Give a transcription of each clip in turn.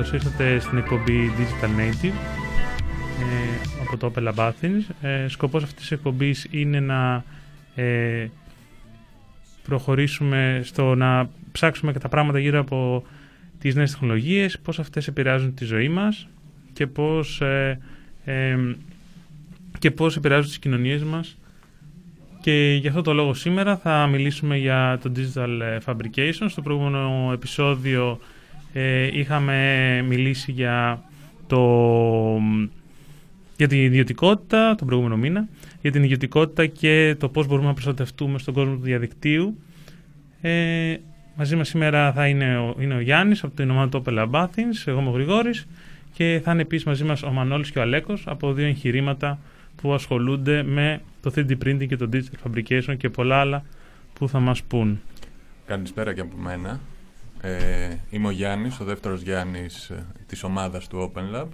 Καλησπέρα, καλώς ήρθατε στην εκπομπή Digital Native ε, από το Opel Lab Athens. Ε, σκοπός αυτής της εκπομπής είναι να ε, προχωρήσουμε στο να ψάξουμε και τα πράγματα γύρω από τις νέες τεχνολογίες, πώς αυτές επηρεάζουν τη ζωή μας και πώς, ε, ε, και πώς επηρεάζουν τις κοινωνίες μας. Και γι' αυτό το λόγο σήμερα θα μιλήσουμε για το Digital Fabrication. Στο προηγούμενο επεισόδιο ε, είχαμε μιλήσει για, το, για την ιδιωτικότητα τον προηγούμενο μήνα, για την ιδιωτικότητα και το πώς μπορούμε να προστατευτούμε στον κόσμο του διαδικτύου. Ε, μαζί μας σήμερα θα είναι ο, είναι ο Γιάννης από το Ηνωμένο Τόπελα Athens, εγώ είμαι ο Γρηγόρης και θα είναι επίσης μαζί μας ο Μανώλης και ο Αλέκος από δύο εγχειρήματα που ασχολούνται με το 3D printing και το digital fabrication και πολλά άλλα που θα μας πούν. Καλησπέρα και από μένα. Ε, είμαι ο Γιάννης, ο δεύτερος Γιάννης ε, της ομάδας του Open Lab.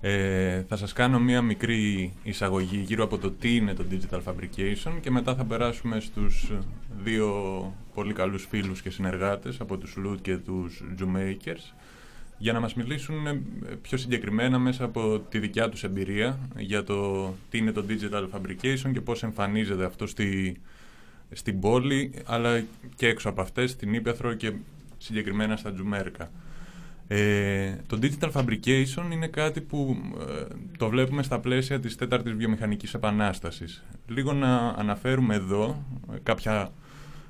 Ε, θα σας κάνω μία μικρή εισαγωγή γύρω από το τι είναι το Digital Fabrication και μετά θα περάσουμε στους δύο πολύ καλούς φίλους και συνεργάτες από τους Loot και τους Zoommakers για να μας μιλήσουν ε, πιο συγκεκριμένα μέσα από τη δικιά τους εμπειρία για το τι είναι το Digital Fabrication και πώς εμφανίζεται αυτό στη, στην πόλη αλλά και έξω από αυτές, στην Ήπεθρο και συγκεκριμένα στα Τζουμέρκα. Ε, το digital fabrication είναι κάτι που ε, το βλέπουμε στα πλαίσια της τέταρτης βιομηχανικής επανάστασης. Λίγο να αναφέρουμε εδώ ε, κάποια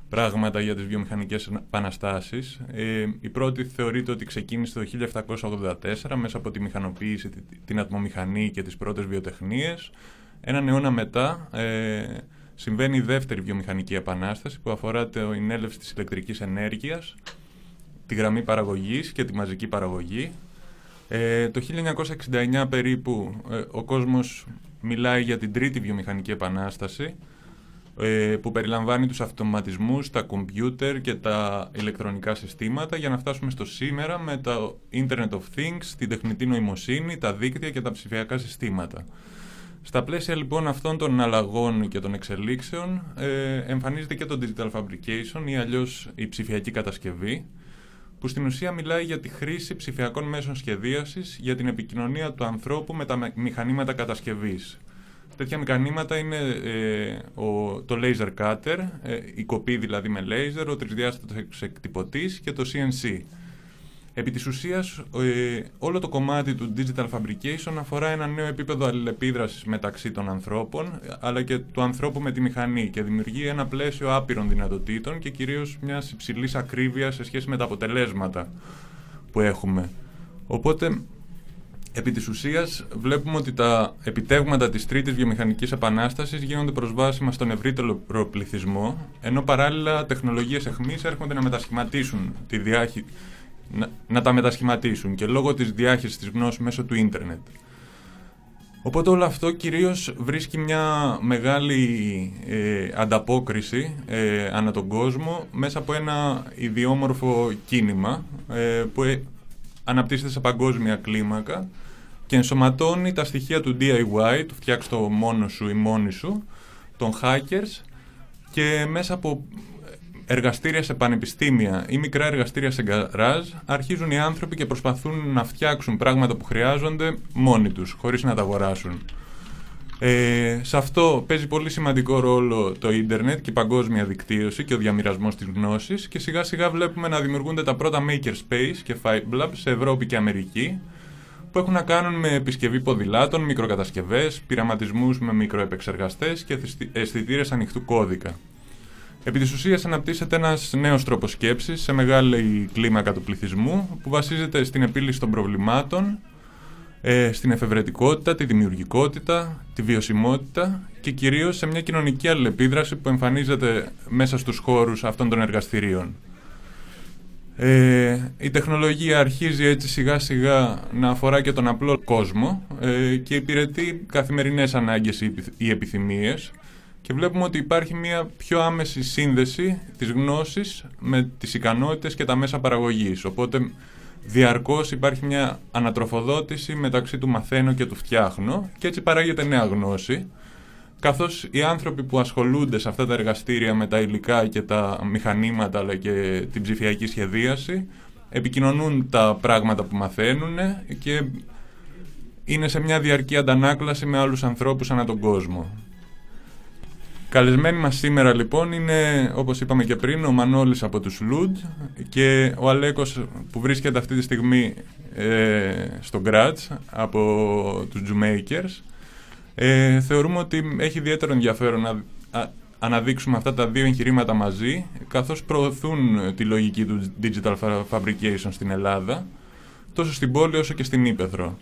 πράγματα για τις βιομηχανικές επαναστάσεις. Ε, η πρώτη θεωρείται ότι ξεκίνησε το 1784 μέσα από τη μηχανοποίηση, την ατμομηχανή και τις πρώτες βιοτεχνίες. Έναν αιώνα μετά ε, συμβαίνει η δεύτερη βιομηχανική επανάσταση που αφορά την έλευση της ηλεκτρικής ενέργειας τη γραμμή παραγωγής και τη μαζική παραγωγή. Ε, το 1969 περίπου ε, ο κόσμος μιλάει για την τρίτη βιομηχανική επανάσταση ε, που περιλαμβάνει τους αυτοματισμούς, τα κομπιούτερ και τα ηλεκτρονικά συστήματα για να φτάσουμε στο σήμερα με το Internet of Things, την τεχνητή νοημοσύνη, τα δίκτυα και τα ψηφιακά συστήματα. Στα πλαίσια λοιπόν αυτών των αλλαγών και των εξελίξεων ε, εμφανίζεται και το Digital Fabrication ή αλλιώς η ψηφιακή κατασκευή που στην ουσία μιλάει για τη χρήση ψηφιακών μέσων σχεδίασης για την επικοινωνία του ανθρώπου με τα μηχανήματα κατασκευής. Τέτοια μηχανήματα είναι ε, ο, το laser cutter, ε, η κοπή δηλαδή με laser, ο τρισδιάστατος εκτυπωτής και το CNC. Επί της ουσίας, ε, όλο το κομμάτι του digital fabrication αφορά ένα νέο επίπεδο αλληλεπίδρασης μεταξύ των ανθρώπων, αλλά και του ανθρώπου με τη μηχανή και δημιουργεί ένα πλαίσιο άπειρων δυνατοτήτων και κυρίως μιας υψηλής ακρίβειας σε σχέση με τα αποτελέσματα που έχουμε. Οπότε, επί της ουσίας, βλέπουμε ότι τα επιτεύγματα της τρίτης βιομηχανικής επανάστασης γίνονται προσβάσιμα στον ευρύτερο πληθυσμό, ενώ παράλληλα τεχνολογίες εχμής έρχονται να μετασχηματίσουν τη διάχυση να, τα μετασχηματίσουν και λόγω της διάχυσης της γνώσης μέσω του ίντερνετ. Οπότε όλο αυτό κυρίως βρίσκει μια μεγάλη ε, ανταπόκριση ε, ανά τον κόσμο μέσα από ένα ιδιόμορφο κίνημα ε, που ε, αναπτύσσεται σε παγκόσμια κλίμακα και ενσωματώνει τα στοιχεία του DIY, του φτιάξ το μόνος σου ή μόνη σου, των hackers και μέσα από εργαστήρια σε πανεπιστήμια ή μικρά εργαστήρια σε γκαράζ, αρχίζουν οι άνθρωποι και προσπαθούν να φτιάξουν πράγματα που χρειάζονται μόνοι τους, χωρίς να τα αγοράσουν. Ε, σε αυτό παίζει πολύ σημαντικό ρόλο το ίντερνετ και η παγκόσμια δικτύωση και ο διαμοιρασμός της γνώσης και σιγά σιγά βλέπουμε να δημιουργούνται τα πρώτα makerspace και Five Lab σε Ευρώπη και Αμερική που έχουν να κάνουν με επισκευή ποδηλάτων, μικροκατασκευές, πειραματισμούς με μικροεπεξεργαστές και αισθητήρες ανοιχτού κώδικα. Επί της ουσίας αναπτύσσεται ένας νέος τρόπος σκέψης σε μεγάλη κλίμακα του πληθυσμού που βασίζεται στην επίλυση των προβλημάτων, ε, στην εφευρετικότητα, τη δημιουργικότητα, τη βιωσιμότητα και κυρίως σε μια κοινωνική αλληλεπίδραση που εμφανίζεται μέσα στους χώρους αυτών των εργαστηρίων. Ε, η τεχνολογία αρχίζει έτσι σιγά σιγά να αφορά και τον απλό κόσμο ε, και υπηρετεί καθημερινές ανάγκες ή επιθυμίες και βλέπουμε ότι υπάρχει μια πιο άμεση σύνδεση της γνώσης με τις ικανότητες και τα μέσα παραγωγής. Οπότε διαρκώς υπάρχει μια ανατροφοδότηση μεταξύ του μαθαίνω και του φτιάχνω και έτσι παράγεται νέα γνώση καθώς οι άνθρωποι που ασχολούνται σε αυτά τα εργαστήρια με τα υλικά και τα μηχανήματα αλλά και την ψηφιακή σχεδίαση επικοινωνούν τα πράγματα που μαθαίνουν και είναι σε μια διαρκή αντανάκλαση με άλλους ανθρώπους ανά τον κόσμο. Καλεσμένοι μας σήμερα λοιπόν είναι, όπως είπαμε και πριν, ο Μανώλης από τους Λουντ και ο Αλέκος που βρίσκεται αυτή τη στιγμή ε, στο Γκράτς από τους Τζουμέικερς. Ε, θεωρούμε ότι έχει ιδιαίτερο ενδιαφέρον να αναδείξουμε αυτά τα δύο εγχειρήματα μαζί, καθώς προωθούν τη λογική του digital fabrication στην Ελλάδα, τόσο στην πόλη όσο και στην Ήπεθρο.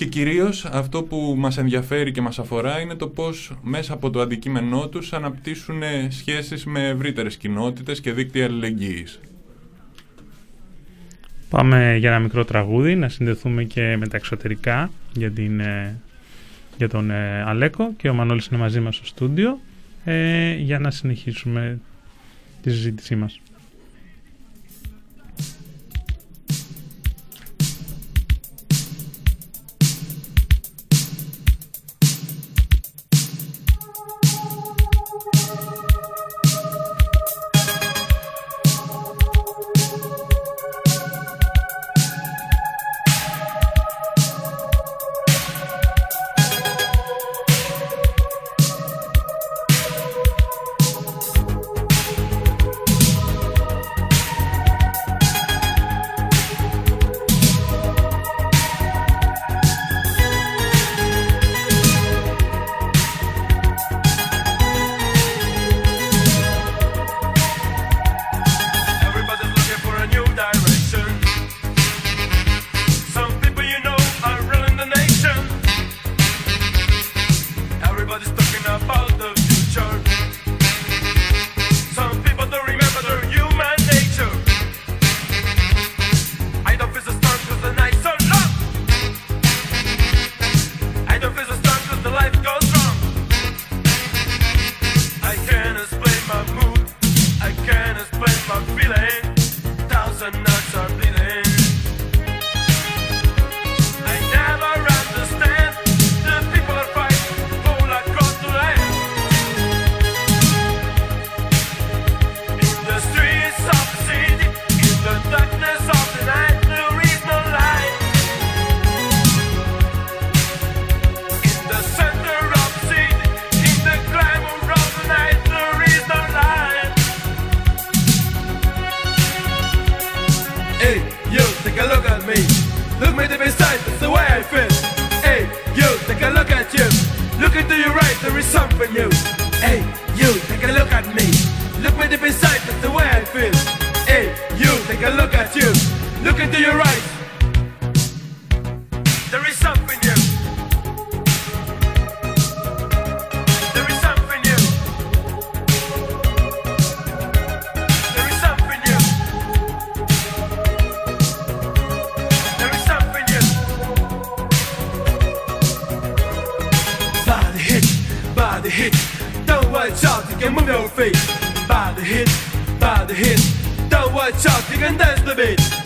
Και κυρίως αυτό που μας ενδιαφέρει και μας αφορά είναι το πώς μέσα από το αντικείμενό τους αναπτύσσουν σχέσεις με ευρύτερες κοινότητες και δίκτυα αλληλεγγύης. Πάμε για ένα μικρό τραγούδι, να συνδεθούμε και με τα εξωτερικά για, την, ε, για τον ε, Αλέκο και ο Μανώλης είναι μαζί μας στο στούντιο ε, για να συνεχίσουμε τη συζήτησή μας. There is something new. There is something new. There is something new. There is something new. By hit, by hit. Don't watch out, you can move your feet. By the hit, by the hit. Don't watch out, you can dance the beat.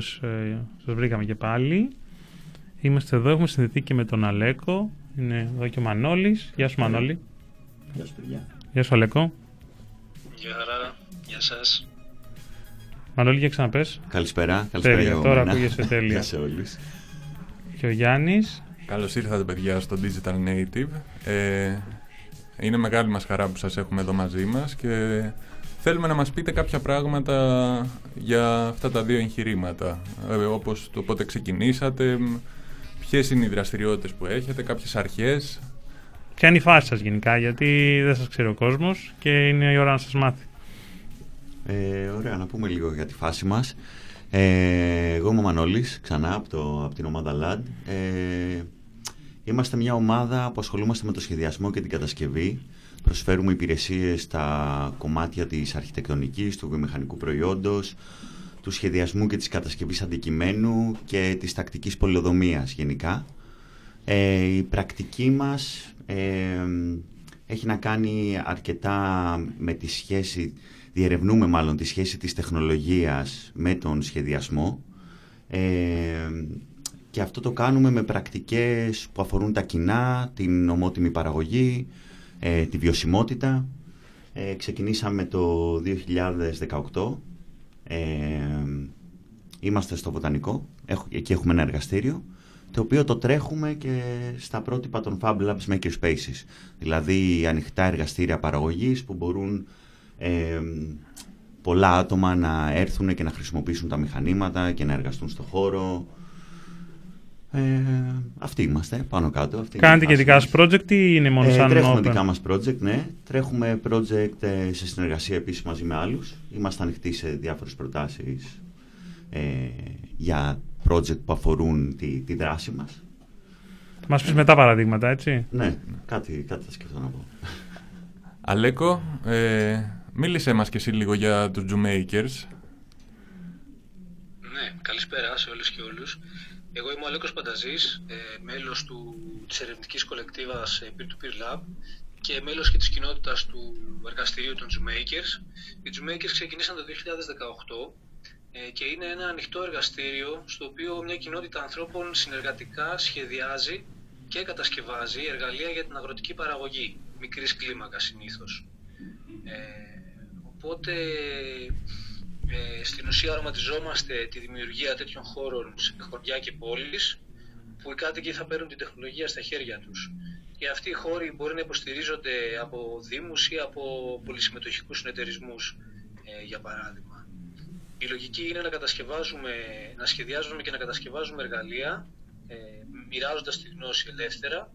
Καλώς ε, σας βρήκαμε και πάλι. Είμαστε εδώ, έχουμε συνδεθεί και με τον Αλέκο. Είναι εδώ και ο Μανώλης. Γεια σου Μανώλη. Γεια σου παιδιά. Γεια σου Αλέκο. Γεια χαρά, γεια σας. Μανώλη, για ξαναπες. Καλησπέρα. Καλησπέρα Τέλεια, για τώρα μένα. ακούγεσαι τέλεια. Γεια σε όλους. Και ο Γιάννης. Καλώς ήρθατε παιδιά στο Digital Native. Ε, είναι μεγάλη μας χαρά που σας έχουμε εδώ μαζί μας και θέλουμε να μας πείτε κάποια πράγματα για αυτά τα δύο εγχειρήματα. Ε, όπως το πότε ξεκινήσατε, μ, ποιες είναι οι δραστηριότητες που έχετε, κάποιες αρχές. Ποια είναι η φάση σας γενικά, γιατί δεν σας ξέρει ο κόσμος και είναι η ώρα να σας μάθει. Ε, ωραία, να πούμε λίγο για τη φάση μας. Ε, εγώ είμαι ο Μανώλης, ξανά από, το, από την ομάδα LAD. Ε, είμαστε μια ομάδα που ασχολούμαστε με το σχεδιασμό και την κατασκευή. Προσφέρουμε υπηρεσίες στα κομμάτια της αρχιτεκτονικής, του βιομηχανικού προϊόντος, του σχεδιασμού και της κατασκευής αντικειμένου και της τακτικής πολυοδομίας γενικά. Ε, η πρακτική μας ε, έχει να κάνει αρκετά με τη σχέση, διερευνούμε μάλλον τη σχέση της τεχνολογίας με τον σχεδιασμό ε, και αυτό το κάνουμε με πρακτικές που αφορούν τα κοινά, την ομότιμη παραγωγή, ε, τη βιωσιμότητα. Ε, ξεκινήσαμε το 2018. Ε, είμαστε στο Βοτανικό, Έχ- εκεί έχουμε ένα εργαστήριο, το οποίο το τρέχουμε και στα πρότυπα των Fab Labs Maker Spaces. Δηλαδή ανοιχτά εργαστήρια παραγωγής που μπορούν ε, πολλά άτομα να έρθουν και να χρησιμοποιήσουν τα μηχανήματα και να εργαστούν στο χώρο. Ε, αυτοί είμαστε, πάνω κάτω. Αυτή είναι η Κάνετε και φάση δικά μας. σας project ή είναι μόνο Ε, σαν τρέχουμε open? δικά μας project, ναι. Τρέχουμε project ε, σε συνεργασία επίσης μαζί με άλλους. Είμαστε ανοιχτοί σε διάφορες προτάσεις ε, για project που αφορούν τη, τη δράση μας. Θα μας πεις μετά παραδείγματα, έτσι; Ναι, κάτι, κάτι θα σκεφτώ να πω. Αλέκο, ε, μίλησέ μας και εσύ λίγο για τους Jumakers. Ναι, καλησπέρα σε όλες και όλους. Εγώ είμαι ο Αλέκος Πανταζής, ε, μέλος του, της ερευνητικής κολεκτίβας ε, Peer-to-Peer Lab και μέλος και της κοινότητας του εργαστηρίου των Zoomakers. Οι Zoomakers ξεκινήσαν το 2018 ε, και είναι ένα ανοιχτό εργαστήριο στο οποίο μια κοινότητα ανθρώπων συνεργατικά σχεδιάζει και κατασκευάζει εργαλεία για την αγροτική παραγωγή, μικρής κλίμακας συνήθως. Ε, οπότε ε, στην ουσία οραματιζόμαστε τη δημιουργία τέτοιων χώρων σε χωριά και πόλεις που οι κάτοικοι θα παίρνουν την τεχνολογία στα χέρια τους. Και αυτοί οι χώροι μπορεί να υποστηρίζονται από δήμους ή από πολυσυμμετοχικούς συνεταιρισμούς, ε, για παράδειγμα. Η λογική είναι να κατασκευάζουμε, να σχεδιάζουμε και να κατασκευάζουμε εργαλεία, ε, μοιράζοντας τη γνώση ελεύθερα,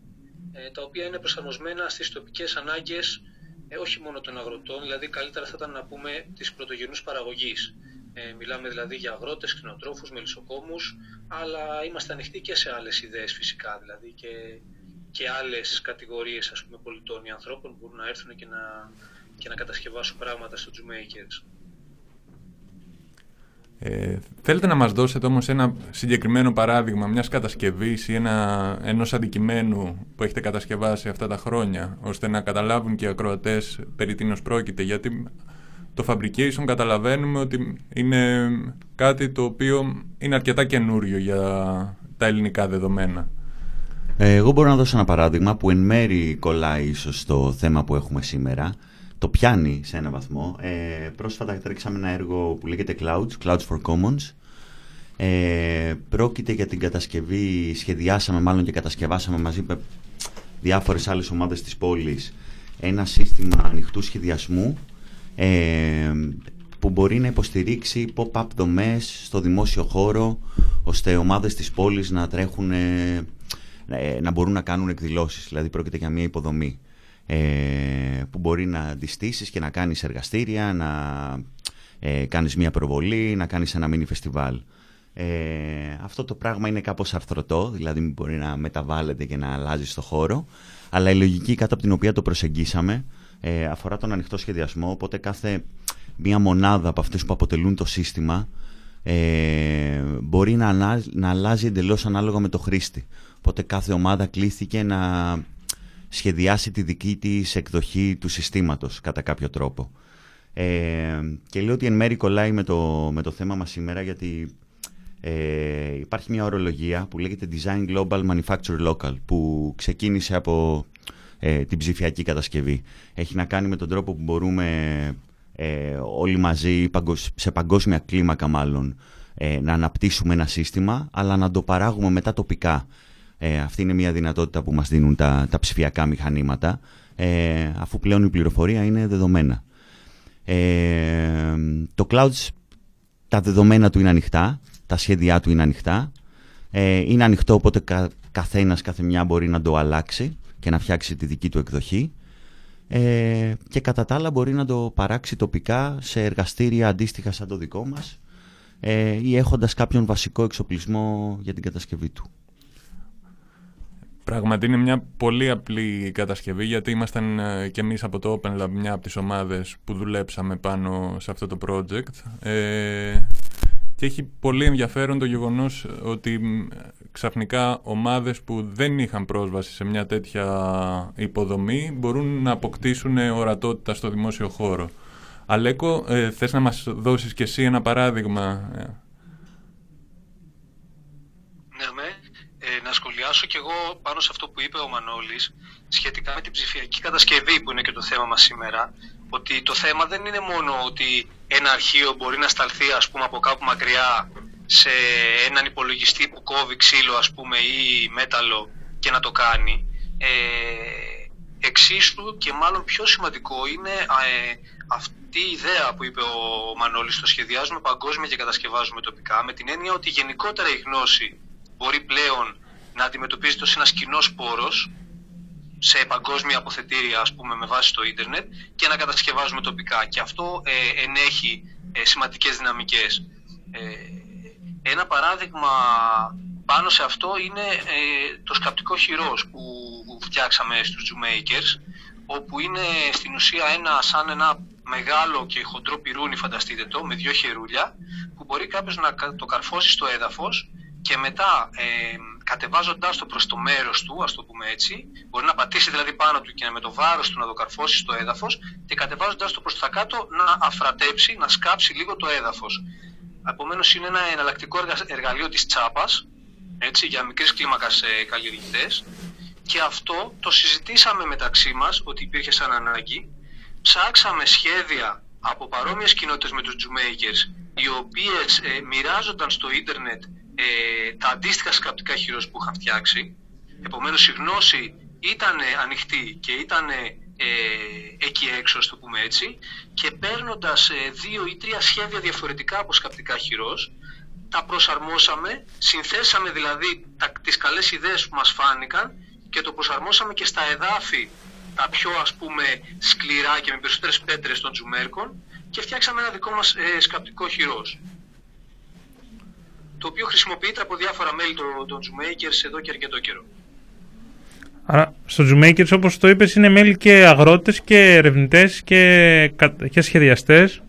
ε, τα οποία είναι προσαρμοσμένα στις τοπικές ανάγκες ε, όχι μόνο των αγροτών, δηλαδή καλύτερα θα ήταν να πούμε της πρωτογενούς παραγωγής. Ε, μιλάμε δηλαδή για αγρότες, κτηνοτρόφους, μελισσοκόμους, αλλά είμαστε ανοιχτοί και σε άλλες ιδέες φυσικά, δηλαδή και, και άλλες κατηγορίες ας πούμε, πολιτών ή ανθρώπων που μπορούν να έρθουν και να, και να κατασκευάσουν πράγματα στο Jumakers. Ε, θέλετε να μας δώσετε όμως ένα συγκεκριμένο παράδειγμα μιας κατασκευής ή ένα, ενός αντικειμένου που έχετε κατασκευάσει αυτά τα χρόνια, ώστε να καταλάβουν και οι ακροατές περί τίνος πρόκειται, γιατί το fabrication καταλαβαίνουμε ότι είναι κάτι το οποίο είναι αρκετά καινούριο για τα ελληνικά δεδομένα. Ε, εγώ μπορώ να δώσω ένα παράδειγμα που εν μέρη κολλάει ίσως στο θέμα που έχουμε σήμερα. Το πιάνει σε ένα βαθμό. Ε, πρόσφατα τρέξαμε ένα έργο που λέγεται Clouds, Clouds for Commons. Ε, πρόκειται για την κατασκευή, σχεδιάσαμε μάλλον και κατασκευάσαμε μαζί με διάφορες άλλες ομάδες της πόλης ένα σύστημα ανοιχτού σχεδιασμού ε, που μπορεί να υποστηρίξει pop-up δομές στο δημόσιο χώρο ώστε ομάδες της πόλης να τρέχουν ε, ε, να μπορούν να κάνουν εκδηλώσεις δηλαδή πρόκειται για μια υποδομή ε, που μπορεί να αντιστήσεις και να κάνεις εργαστήρια να ε, κάνεις μια προβολή, να κάνεις ένα μίνι φεστιβάλ Ε, αυτό το πράγμα είναι κάπως αρθρωτό, δηλαδή μπορεί να μεταβάλλεται και να αλλάζει στο χώρο, αλλά η λογική κάτω από την οποία το προσεγγίσαμε ε, αφορά τον ανοιχτό σχεδιασμό, οπότε κάθε μία μονάδα από αυτές που αποτελούν το σύστημα ε, μπορεί να, να αλλάζει εντελώς ανάλογα με το χρήστη. Οπότε κάθε ομάδα κλήθηκε να σχεδιάσει τη δική της εκδοχή του συστήματος κατά κάποιο τρόπο. Ε, και λέω ότι εν μέρει κολλάει με το, με το θέμα μας σήμερα γιατί ε, υπάρχει μια ορολογία που λέγεται Design Global Manufacture Local που ξεκίνησε από ε, την ψηφιακή κατασκευή. Έχει να κάνει με τον τρόπο που μπορούμε ε, όλοι μαζί, σε παγκόσμια κλίμακα μάλλον, ε, να αναπτύσσουμε ένα σύστημα, αλλά να το παράγουμε μετά τοπικά. Ε, αυτή είναι μια δυνατότητα που μας δίνουν τα, τα ψηφιακά μηχανήματα, ε, αφού πλέον η πληροφορία είναι δεδομένα. Ε, το cloud, τα δεδομένα του είναι ανοιχτά, τα σχέδιά του είναι ανοιχτά. Ε, είναι ανοιχτό, οπότε κα, καθένας, κάθε μια μπορεί να το αλλάξει και να φτιάξει τη δική του εκδοχή. Ε, και κατά τα άλλα μπορεί να το παράξει τοπικά σε εργαστήρια αντίστοιχα σαν το δικό μας ε, ή έχοντας κάποιον βασικό εξοπλισμό για την κατασκευή του. Πράγματι είναι μια πολύ απλή κατασκευή γιατί ήμασταν ε, και εμείς από το Open Lab μια από τις ομάδες που δουλέψαμε πάνω σε αυτό το project ε, και έχει πολύ ενδιαφέρον το γεγονός ότι ξαφνικά ομάδες που δεν είχαν πρόσβαση σε μια τέτοια υποδομή μπορούν να αποκτήσουν ορατότητα στο δημόσιο χώρο. Αλέκο, ε, θες να μας δώσεις και εσύ ένα παράδειγμα; Ναι, με. Ε, να σχολιάσω κι εγώ πάνω σε αυτό που είπε ο Μανώλης σχετικά με την ψηφιακή κατασκευή που είναι και το θέμα μας σήμερα ότι το θέμα δεν είναι μόνο ότι ένα αρχείο μπορεί να σταλθεί ας πούμε από κάπου μακριά σε έναν υπολογιστή που κόβει ξύλο ας πούμε ή μέταλλο και να το κάνει. Ε, εξίσου και μάλλον πιο σημαντικό είναι ε, αυτή η ιδέα που είπε ο Μανώλης το σχεδιάζουμε παγκόσμια και κατασκευάζουμε τοπικά με την έννοια ότι γενικότερα η γνώση μπορεί πλέον να αντιμετωπίζεται ως ένας κοινός πόρος σε παγκόσμια αποθετήρια ας πούμε με βάση το ίντερνετ και να κατασκευάζουμε τοπικά και αυτό ε, ενέχει ε, σημαντικές δυναμικές. Ε, ένα παράδειγμα πάνω σε αυτό είναι ε, το σκαπτικό χειρός που φτιάξαμε στους Zoom όπου είναι στην ουσία ένα, σαν ένα μεγάλο και χοντρό πυρούνι φανταστείτε το με δύο χερούλια που μπορεί κάποιος να το καρφώσει στο έδαφος και μετά ε, κατεβάζοντάς το προς το μέρος του, ας το πούμε έτσι, μπορεί να πατήσει δηλαδή πάνω του και με το βάρος του να το καρφώσει στο έδαφος και κατεβάζοντάς το προς τα κάτω να αφρατέψει, να σκάψει λίγο το έδαφος. Επομένως είναι ένα εναλλακτικό εργαλείο της τσάπας, έτσι, για μικρής κλίμακας ε, καλλιεργητές και αυτό το συζητήσαμε μεταξύ μας ότι υπήρχε σαν ανάγκη. Ψάξαμε σχέδια από παρόμοιες κοινότητες με τους Jumakers οι οποίες ε, μοιράζονταν στο ίντερνετ ε, τα αντίστοιχα σκαπτικά χειρός που είχαν φτιάξει. Επομένως η γνώση ήταν ανοιχτή και ήταν ε, εκεί έξω, το πούμε έτσι, και παίρνοντας ε, δύο ή τρία σχέδια διαφορετικά από σκαπτικά χειρός, τα προσαρμόσαμε, συνθέσαμε δηλαδή τα, τις καλές ιδέες που μας φάνηκαν και το προσαρμόσαμε και στα εδάφη τα πιο ας πούμε σκληρά και με περισσότερες πέτρες των τζουμέρκων και φτιάξαμε ένα δικό μας ε, σκαπτικό χειρός το οποίο χρησιμοποιείται από διάφορα μέλη των, των Zoommakers εδώ και αρκετό καιρό. Άρα στο Zoommakers όπως το είπες είναι μέλη και αγρότες και ερευνητές και, και σχεδιαστές.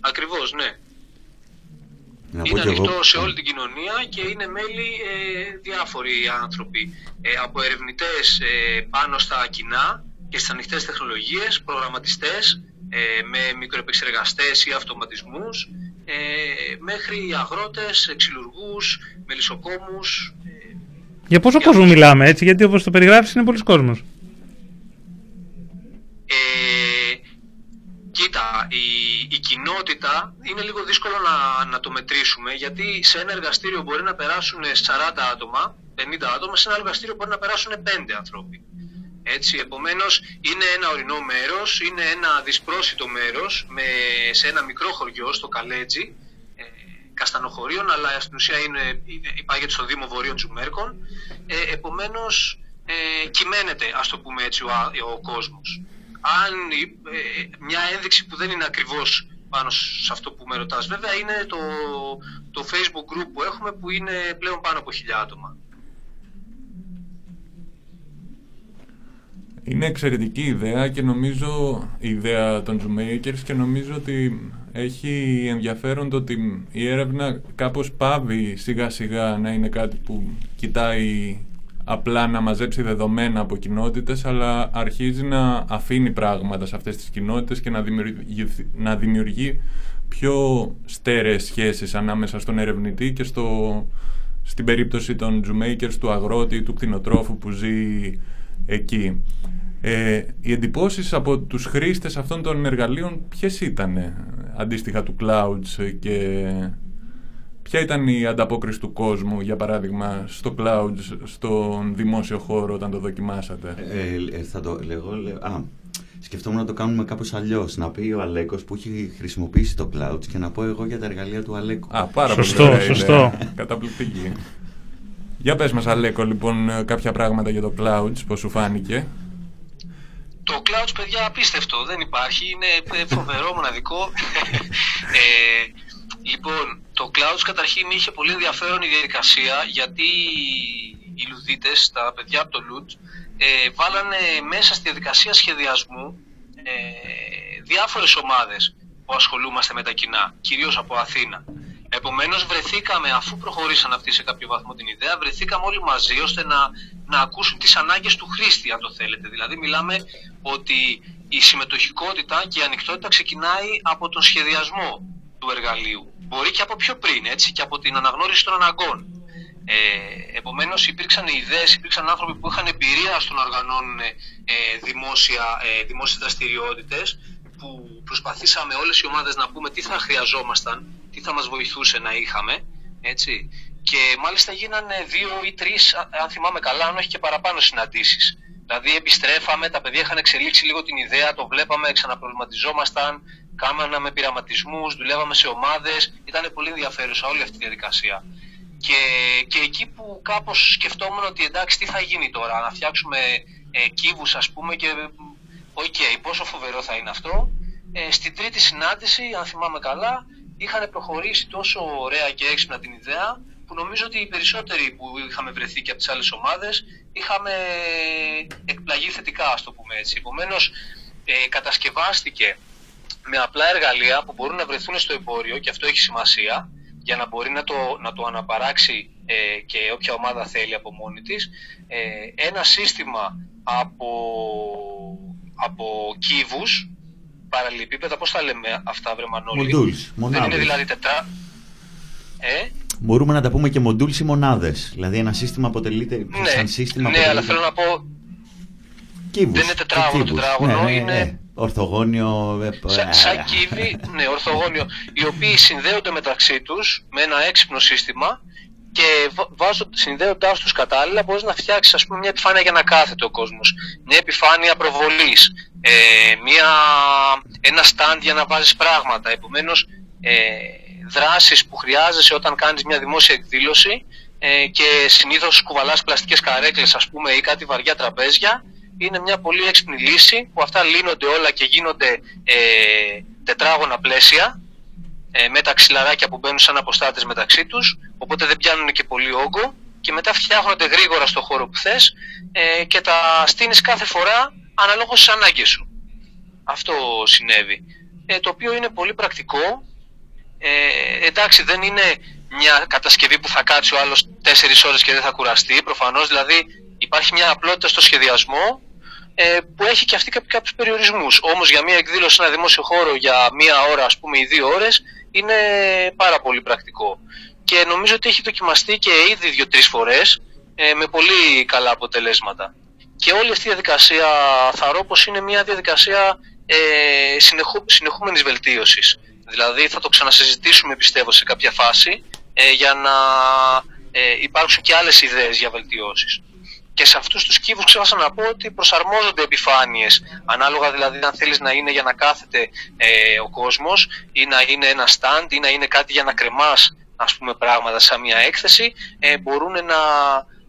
Ακριβώς, ναι. είναι ανοιχτό σε όλη την κοινωνία και είναι μέλη ε, διάφοροι άνθρωποι. Ε, από ερευνητές ε, πάνω στα κοινά και στις ανοιχτές τεχνολογίες, προγραμματιστές ε, με μικροεπεξεργαστές ή αυτοματισμούς, ε, μέχρι αγρότες, εξυλουργούς, μελισσοκόμους. Ε, Για πόσο κόσμο μιλάμε έτσι, γιατί όπως το περιγράφεις είναι πολλοί κόσμος. Ε, κοίτα, η, η κοινότητα είναι λίγο δύσκολο να, να το μετρήσουμε, γιατί σε ένα εργαστήριο μπορεί να περάσουν 40 άτομα, 50 άτομα, σε ένα εργαστήριο μπορεί να περάσουν 5 άνθρωποι. Έτσι, επομένως είναι ένα ορεινό μέρος, είναι ένα δυσπρόσιτο μέρος με, σε ένα μικρό χωριό στο Καλέτζι, ε, καστανοχωρίων, αλλά στην ουσία είναι, υπάγεται στο Δήμο Βορείων Τζουμέρκων. Ε, επομένως ε, κυμαίνεται, ας το πούμε έτσι, ο, ο κόσμος. Αν ε, μια ένδειξη που δεν είναι ακριβώς πάνω σε αυτό που με ρωτάς. Βέβαια είναι το, το Facebook group που έχουμε που είναι πλέον πάνω από χιλιά άτομα. Είναι εξαιρετική ιδέα και νομίζω η ιδέα των Zoommakers και νομίζω ότι έχει ενδιαφέρον το ότι η έρευνα κάπως πάβει σιγά σιγά να είναι κάτι που κοιτάει απλά να μαζέψει δεδομένα από κοινότητες αλλά αρχίζει να αφήνει πράγματα σε αυτές τις κοινότητες και να δημιουργεί, να δημιουργεί πιο στέρεες σχέσεις ανάμεσα στον ερευνητή και στο, στην περίπτωση των Zoommakers, του αγρότη, του κτηνοτρόφου που ζει εκεί. Ε, οι εντυπώσεις από τους χρήστες αυτών των εργαλείων ποιες ήταν αντίστοιχα του Clouds και ποια ήταν η ανταπόκριση του κόσμου για παράδειγμα στο Clouds στον δημόσιο χώρο όταν το δοκιμάσατε; Ε, ε, θα το λέγω, α, σκεφτόμουν να το κάνουμε κάπως αλλιώς να πει ο Αλέκος που έχει χρησιμοποιήσει το Clouds και να πω εγώ για τα εργαλεία του Αλέκου Α, πάρα σωστό, πολύ σωστό. καταπληκτική για πες μας Αλέκο λοιπόν κάποια πράγματα για το Clouds πώς σου φάνηκε το Clouds, παιδιά, απίστευτο. Δεν υπάρχει. Είναι φοβερό, μοναδικό. ε, λοιπόν, το Clouds καταρχήν είχε πολύ ενδιαφέρον η διαδικασία γιατί οι λουδίτες, τα παιδιά από το Loot, ε, βάλανε μέσα στη διαδικασία σχεδιασμού ε, διάφορες ομάδες που ασχολούμαστε με τα κοινά, κυρίως από Αθήνα. Επομένως, βρεθήκαμε, αφού προχωρήσαν αυτοί σε κάποιο βαθμό την ιδέα, βρεθήκαμε όλοι μαζί ώστε να, να ακούσουν τις ανάγκες του χρήστη, αν το θέλετε. Δηλαδή, μιλάμε ότι η συμμετοχικότητα και η ανοιχτότητα ξεκινάει από τον σχεδιασμό του εργαλείου. Μπορεί και από πιο πριν, έτσι, και από την αναγνώριση των αναγκών. Ε, Επομένως, υπήρξαν ιδέες, υπήρξαν άνθρωποι που είχαν εμπειρία στο να οργανώνουν ε, δημόσια, ε, δημόσιες δραστηριότητες που προσπαθήσαμε όλες οι ομάδες να πούμε τι θα χρειαζόμασταν τι θα μας βοηθούσε να είχαμε, έτσι. Και μάλιστα γίνανε δύο ή τρεις, αν θυμάμαι καλά, αν όχι και παραπάνω συναντήσεις. Δηλαδή επιστρέφαμε, τα παιδιά είχαν εξελίξει λίγο την ιδέα, το βλέπαμε, ξαναπροβληματιζόμασταν, κάναμε πειραματισμούς, δουλεύαμε σε ομάδες, ήταν πολύ ενδιαφέρουσα όλη αυτή η διαδικασία. Και, και εκεί που κάπως σκεφτόμουν ότι εντάξει τι θα γίνει τώρα, να φτιάξουμε ε, κύβους ας πούμε και okay, πόσο φοβερό θα είναι αυτό. Ε, στην τρίτη συνάντηση, αν θυμάμαι καλά, είχαν προχωρήσει τόσο ωραία και έξυπνα την ιδέα που νομίζω ότι οι περισσότεροι που είχαμε βρεθεί και από τις άλλες ομάδες είχαμε εκπλαγεί θετικά, ας το πούμε έτσι. Επομένως, ε, κατασκευάστηκε με απλά εργαλεία που μπορούν να βρεθούν στο εμπόριο και αυτό έχει σημασία για να μπορεί να το, να το αναπαράξει ε, και όποια ομάδα θέλει από μόνη της ε, ένα σύστημα από, από κύβους παραλληλεπίπεδα, πώς θα λέμε αυτά, βρε Μανώλη; Modules, Δεν είναι δηλαδή τετρά... Ε; Μπορούμε να τα πούμε και modules ή μονάδες. Δηλαδή ένα σύστημα αποτελείται ναι, σαν σύστημα Ναι, αποτελείται... αλλά θέλω να πω... Κύβους, Δεν είναι τετράγωνο, κύβους. τετράγωνο, ναι, ναι, είναι- ναι. Ορθογώνιο... ε, Σαν, ε, σαν κύβοι, ναι, ορθογώνιο, οι οποίοι συνδέονται μεταξύ τους με ένα έξυπνο σύστημα και βα- βάζω, συνδέοντάς τους κατάλληλα μπορείς να φτιάξεις ας πούμε, μια επιφάνεια για να κάθεται ο κόσμος, μια επιφάνεια προβολής, ε, μια, ένα stand για να βάζεις πράγματα. Επομένως, ε, δράσεις που χρειάζεσαι όταν κάνεις μια δημόσια εκδήλωση ε, και συνήθως κουβαλάς πλαστικές καρέκλες ας πούμε ή κάτι βαριά τραπέζια είναι μια πολύ έξυπνη λύση που αυτά λύνονται όλα και γίνονται ε, τετράγωνα πλαίσια ε, με τα ξυλαράκια που μπαίνουν σαν αποστάτες μεταξύ τους οπότε δεν πιάνουν και πολύ όγκο και μετά φτιάχνονται γρήγορα στο χώρο που θες ε, και τα στείνεις κάθε φορά αναλόγως στις ανάγκες σου. Αυτό συνέβη. Ε, το οποίο είναι πολύ πρακτικό. Ε, εντάξει, δεν είναι μια κατασκευή που θα κάτσει ο άλλος 4 ώρες και δεν θα κουραστεί. Προφανώς, δηλαδή, υπάρχει μια απλότητα στο σχεδιασμό ε, που έχει και αυτή κάποιους περιορισμούς. Όμως για μια εκδήλωση σε ένα δημόσιο χώρο για μία ώρα, ας πούμε, ή δύο ώρες, είναι πάρα πολύ πρακτικό. Και νομίζω ότι έχει δοκιμαστεί και ήδη δύο-τρεις φορές ε, με πολύ καλά αποτελέσματα. Και όλη αυτή η διαδικασία θεωρώ πως είναι μια διαδικασία ε, συνεχού, συνεχούμενης βελτίωσης. Δηλαδή θα το ξανασυζητήσουμε πιστεύω σε κάποια φάση ε, για να ε, υπάρξουν και άλλες ιδέες για βελτιώσεις. Και σε αυτούς τους κύβους ξέχασα να πω ότι προσαρμόζονται επιφάνειες, ανάλογα δηλαδή αν θέλεις να είναι για να κάθεται ε, ο κόσμος ή να είναι ένα stand ή να είναι κάτι για να κρεμάς ας πούμε πράγματα σαν μια έκθεση, ε, μπορούν να,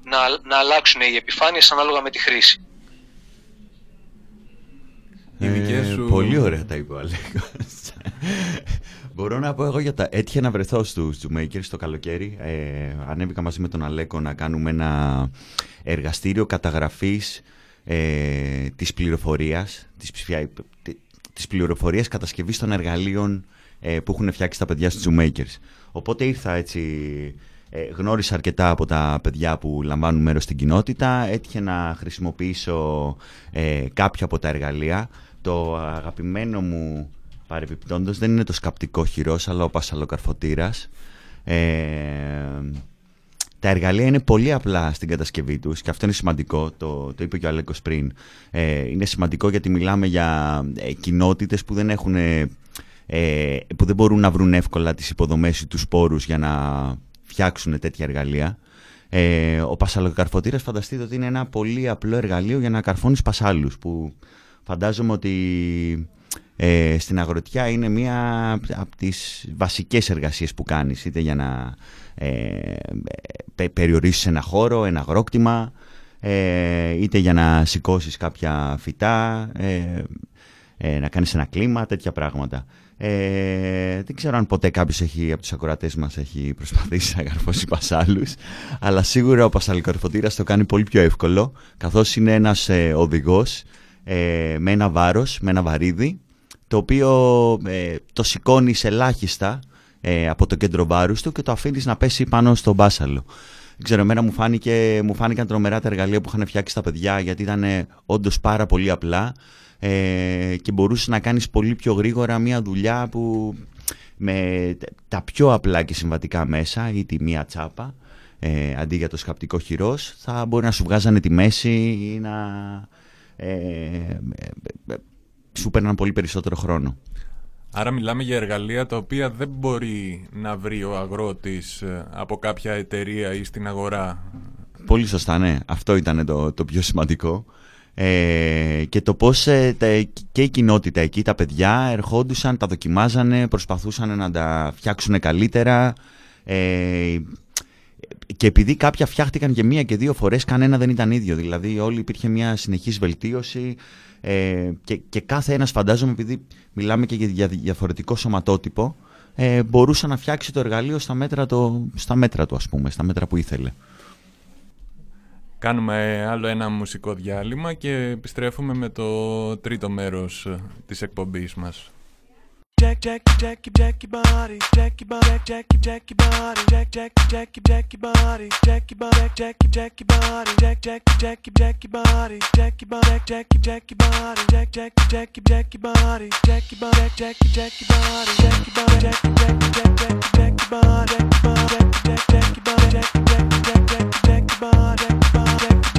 να, να αλλάξουν οι επιφάνειες ανάλογα με τη χρήση. Οι δικές σου- Πολύ ωραία τα είπε ο Αλέκος. Μπορώ να πω εγώ για τα. Έτυχε να βρεθώ στους Makers το καλοκαίρι. Ε, ανέβηκα μαζί με τον Αλέκο να κάνουμε ένα εργαστήριο καταγραφής ε, της πληροφορίας, της, ψηφια... της πληροφορίας κατασκευής των εργαλείων ε, που έχουν φτιάξει τα παιδιά στους Makers. Οπότε ήρθα έτσι, ε, γνώρισα αρκετά από τα παιδιά που λαμβάνουν μέρος στην κοινότητα, έτυχε να χρησιμοποιήσω ε, κάποια από τα εργαλεία. Το αγαπημένο μου παρεμπιπτόντως δεν είναι το σκαπτικό χειρός, αλλά ο πασαλοκαρφωτήρας. Ε, τα εργαλεία είναι πολύ απλά στην κατασκευή τους και αυτό είναι σημαντικό, το, το είπε και ο Αλέκος πριν. Ε, είναι σημαντικό γιατί μιλάμε για ε, κοινότητες που δεν έχουν... Ε, που δεν μπορούν να βρουν εύκολα τις υποδομές ή τους πόρους για να φτιάξουν τέτοια εργαλεία. Ε, ο πασαλοκαρφωτήρας φανταστείτε ότι είναι ένα πολύ απλό εργαλείο για να καρφώνεις πασάλους που φαντάζομαι ότι ε, στην αγροτιά είναι μία από τις βασικές εργασίες που κάνεις είτε για να ε, περιορίσεις ένα χώρο, ένα αγρόκτημα ε, είτε για να σηκώσεις κάποια φυτά ε, ε, να κάνεις ένα κλίμα, τέτοια πράγματα. Ε, δεν ξέρω αν ποτέ κάποιος έχει, από τους ακροατές μας έχει προσπαθήσει να καρφώσει πασάλους αλλά σίγουρα ο πασαλικορφωτήρας το κάνει πολύ πιο εύκολο καθώς είναι ένας ε, οδηγός ε, με ένα βάρος, με ένα βαρύδι το οποίο ε, το σηκώνεις ελάχιστα ε, από το κέντρο βάρους του και το αφήνεις να πέσει πάνω στον μπάσαλο. Δεν ξέρω, εμένα μου, φάνηκε, μου φάνηκαν τρομερά τα εργαλεία που είχαν φτιάξει τα παιδιά γιατί ήταν ε, όντως πάρα πολύ απλά ε, και μπορούσες να κάνεις πολύ πιο γρήγορα μια δουλειά που με τα πιο απλά και συμβατικά μέσα ή τη μία τσάπα ε, αντί για το σκαπτικό χειρός θα μπορεί να σου βγάζανε τη μέση ή να ε, σου παίρναν πολύ περισσότερο χρόνο. Άρα μιλάμε για εργαλεία τα οποία δεν μπορεί να βρει ο αγρότης ε, από κάποια εταιρεία ή στην αγορά. Πολύ σωστά, ναι. Αυτό ήταν το, το πιο σημαντικό. Ε, και το πώς ε, και η κοινότητα εκεί, τα παιδιά ερχόντουσαν, τα δοκιμάζανε, προσπαθούσαν να τα φτιάξουν καλύτερα. Ε, και επειδή κάποια φτιάχτηκαν και μία και δύο φορές, κανένα δεν ήταν ίδιο. Δηλαδή όλοι υπήρχε μια συνεχής βελτίωση. Ε, και, και κάθε ένας φαντάζομαι επειδή μιλάμε και για διαφορετικό σωματότυπο ε, μπορούσε να φτιάξει το εργαλείο στα μέτρα, το, στα μέτρα του ας πούμε, στα μέτρα που ήθελε. Κάνουμε άλλο ένα μουσικό διάλειμμα και επιστρέφουμε με το τρίτο μέρο τη εκπομπή μα.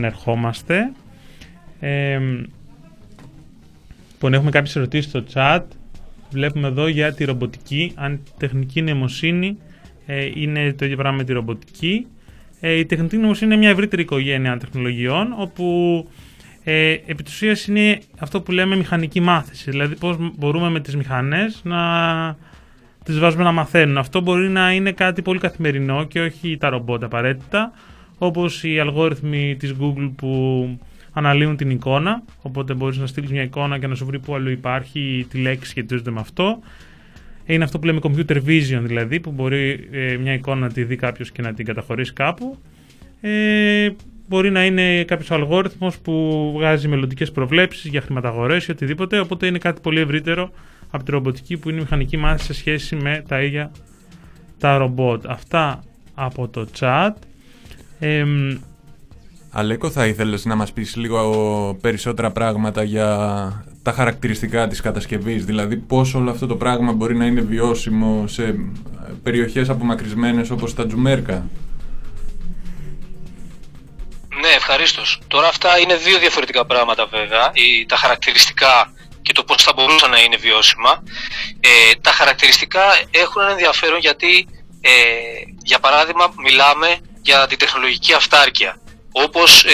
επανερχόμαστε. Ε, λοιπόν, έχουμε κάποιες ερωτήσεις στο chat. Βλέπουμε εδώ για τη ρομποτική. Αν τεχνική νοημοσύνη ε, είναι το ίδιο πράγμα με τη ρομποτική. Ε, η τεχνητή νοημοσύνη είναι μια ευρύτερη οικογένεια τεχνολογιών, όπου ε, επί είναι αυτό που λέμε μηχανική μάθηση. Δηλαδή πώς μπορούμε με τις μηχανές να τις βάζουμε να μαθαίνουν. Αυτό μπορεί να είναι κάτι πολύ καθημερινό και όχι τα ρομπότ απαραίτητα όπως οι αλγόριθμοι της Google που αναλύουν την εικόνα, οπότε μπορείς να στείλεις μια εικόνα και να σου βρει που αλλού υπάρχει τη λέξη σχετίζεται με αυτό. Είναι αυτό που λέμε computer vision δηλαδή, που μπορεί ε, μια εικόνα να τη δει κάποιος και να την καταχωρήσει κάπου. Ε, μπορεί να είναι κάποιος αλγόριθμος που βγάζει μελλοντικές προβλέψεις για χρηματαγορές ή οτιδήποτε. Οπότε είναι κάτι πολύ ευρύτερο από τη ρομποτική που είναι η μηχανική μάθηση σε σχέση με τα ίδια τα ρομπότ. Αυτά από το chat. Αλέκο, θα ήθελες να μας πεις λίγο περισσότερα πράγματα για τα χαρακτηριστικά της κατασκευής, δηλαδή πώς όλο αυτό το πράγμα μπορεί να είναι βιώσιμο σε περιοχές απομακρυσμένες όπως τα Τζουμέρκα; Ναι, ευχαρίστως. Τώρα αυτά είναι δύο διαφορετικά πράγματα βέβαια, τα χαρακτηριστικά και το πώς θα μπορούσαν να είναι βιώσιμα. Ε, τα χαρακτηριστικά έχουν ένα ενδιαφέρον γιατί, ε, για παράδειγμα, μιλάμε για την τεχνολογική αυτάρκεια. Όπως ε,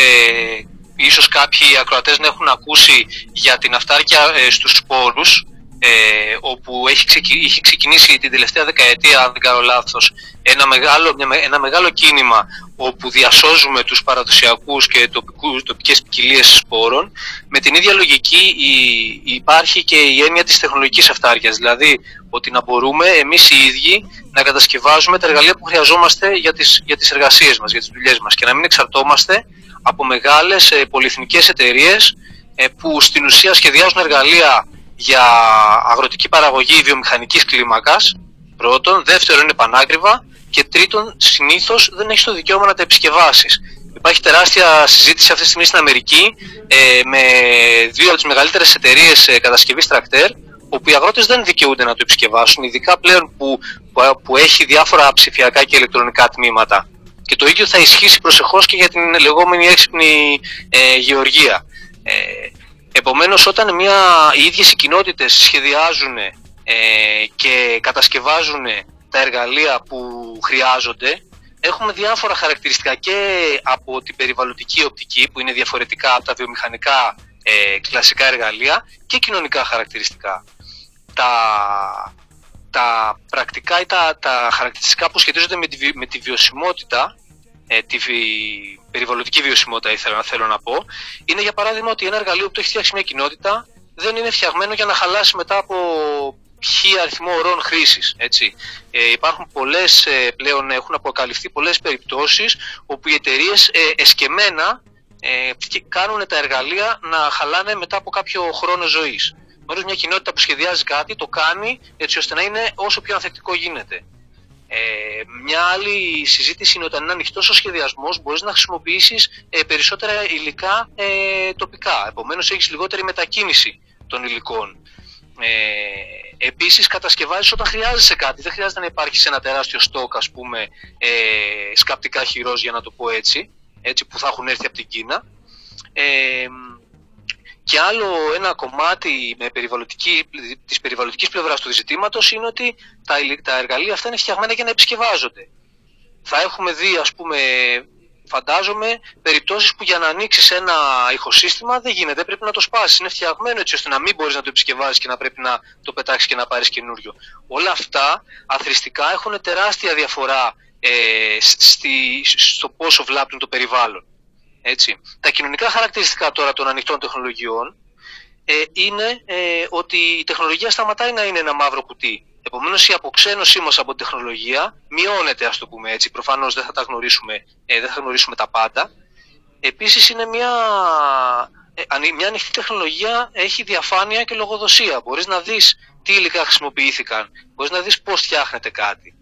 ίσως κάποιοι ακροατές να έχουν ακούσει για την αυτάρκεια ε, στους σπόρους, ε, όπου έχει, είχε ξεκινήσει την τελευταία δεκαετία, αν δεν κάνω λάθος, ένα μεγάλο, ένα μεγάλο κίνημα όπου διασώζουμε τους παραδοσιακούς και τοπικούς, τοπικές ποικιλίε σπόρων, με την ίδια λογική υπάρχει και η έννοια της τεχνολογικής αυτάρκειας, δηλαδή ότι να μπορούμε εμείς οι ίδιοι να κατασκευάζουμε τα εργαλεία που χρειαζόμαστε για τις, για τις εργασίες μας, για τις δουλειές μας και να μην εξαρτώμαστε από μεγάλες ε, πολυεθνικές εταιρείες ε, που στην ουσία σχεδιάζουν εργαλεία για αγροτική παραγωγή βιομηχανικής κλίμακας, πρώτον, δεύτερον είναι πανάκριβα και τρίτον συνήθως δεν έχεις το δικαίωμα να τα επισκευάσεις. Υπάρχει τεράστια συζήτηση αυτή τη στιγμή στην Αμερική ε, με δύο από τις μεγαλύτερες εταιρείες ε, κατασκευής τρακτέρ όπου οι αγρότες δεν δικαιούνται να το επισκευάσουν, ειδικά πλέον που, που, έχει διάφορα ψηφιακά και ηλεκτρονικά τμήματα. Και το ίδιο θα ισχύσει προσεχώς και για την λεγόμενη έξυπνη ε, γεωργία. Ε, Επομένως όταν μια, οι ίδιες οι κοινότητες σχεδιάζουν ε, και κατασκευάζουν τα εργαλεία που χρειάζονται έχουμε διάφορα χαρακτηριστικά και από την περιβαλλοντική οπτική που είναι διαφορετικά από τα βιομηχανικά ε, κλασικά εργαλεία και κοινωνικά χαρακτηριστικά. Τα, τα πρακτικά ή τα, τα χαρακτηριστικά που σχετίζονται με τη, με τη βιωσιμότητα ε, τη περιβαλλοντική βιωσιμότητα ήθελα να θέλω να πω, είναι για παράδειγμα ότι ένα εργαλείο που το έχει φτιάξει μια κοινότητα δεν είναι φτιαγμένο για να χαλάσει μετά από χι αριθμό ωρών χρήσης. Ε, υπάρχουν πολλές, ε, πλέον έχουν αποκαλυφθεί πολλές περιπτώσεις όπου οι εταιρείες ε, εσκεμμένα ε, κάνουν τα εργαλεία να χαλάνε μετά από κάποιο χρόνο ζωής. Μόνο μια κοινότητα που σχεδιάζει κάτι το κάνει έτσι ώστε να είναι όσο πιο ανθεκτικό γίνεται. Ε, μια άλλη συζήτηση είναι όταν είναι ανοιχτός ο σχεδιασμός, μπορείς να χρησιμοποιήσεις ε, περισσότερα υλικά ε, τοπικά. Επομένως, έχεις λιγότερη μετακίνηση των υλικών. Ε, Επίσης, κατασκευάζεις όταν χρειάζεσαι κάτι. Δεν χρειάζεται να υπάρχει σε ένα τεράστιο στόκ, ας πούμε, ε, σκαπτικά χειρός, για να το πω έτσι, έτσι, που θα έχουν έρθει από την Κίνα. Ε, και άλλο ένα κομμάτι με περιβαλλοντική, της περιβαλλοντικής πλευράς του ζητήματος είναι ότι τα, τα εργαλεία αυτά είναι φτιαγμένα για να επισκευάζονται. Θα έχουμε δει, ας πούμε, φαντάζομαι, περιπτώσεις που για να ανοίξεις ένα ηχοσύστημα δεν γίνεται, πρέπει να το σπάσεις. Είναι φτιαγμένο έτσι ώστε να μην μπορείς να το επισκευάσεις και να πρέπει να το πετάξεις και να πάρεις καινούριο. Όλα αυτά αθρηστικά έχουν τεράστια διαφορά ε, στη, στο πόσο βλάπτουν το περιβάλλον. Έτσι. Τα κοινωνικά χαρακτηριστικά τώρα των ανοιχτών τεχνολογιών ε, είναι ε, ότι η τεχνολογία σταματάει να είναι ένα μαύρο κουτί. Επομένως η αποξένωσή μας από την τεχνολογία μειώνεται, ας το πούμε έτσι. Προφανώς δεν θα τα γνωρίσουμε, ε, δεν θα γνωρίσουμε τα πάντα. Επίσης είναι μια, ε, μια ανοιχτή τεχνολογία έχει διαφάνεια και λογοδοσία. Μπορείς να δεις τι υλικά χρησιμοποιήθηκαν, μπορείς να δεις πώς φτιάχνεται κάτι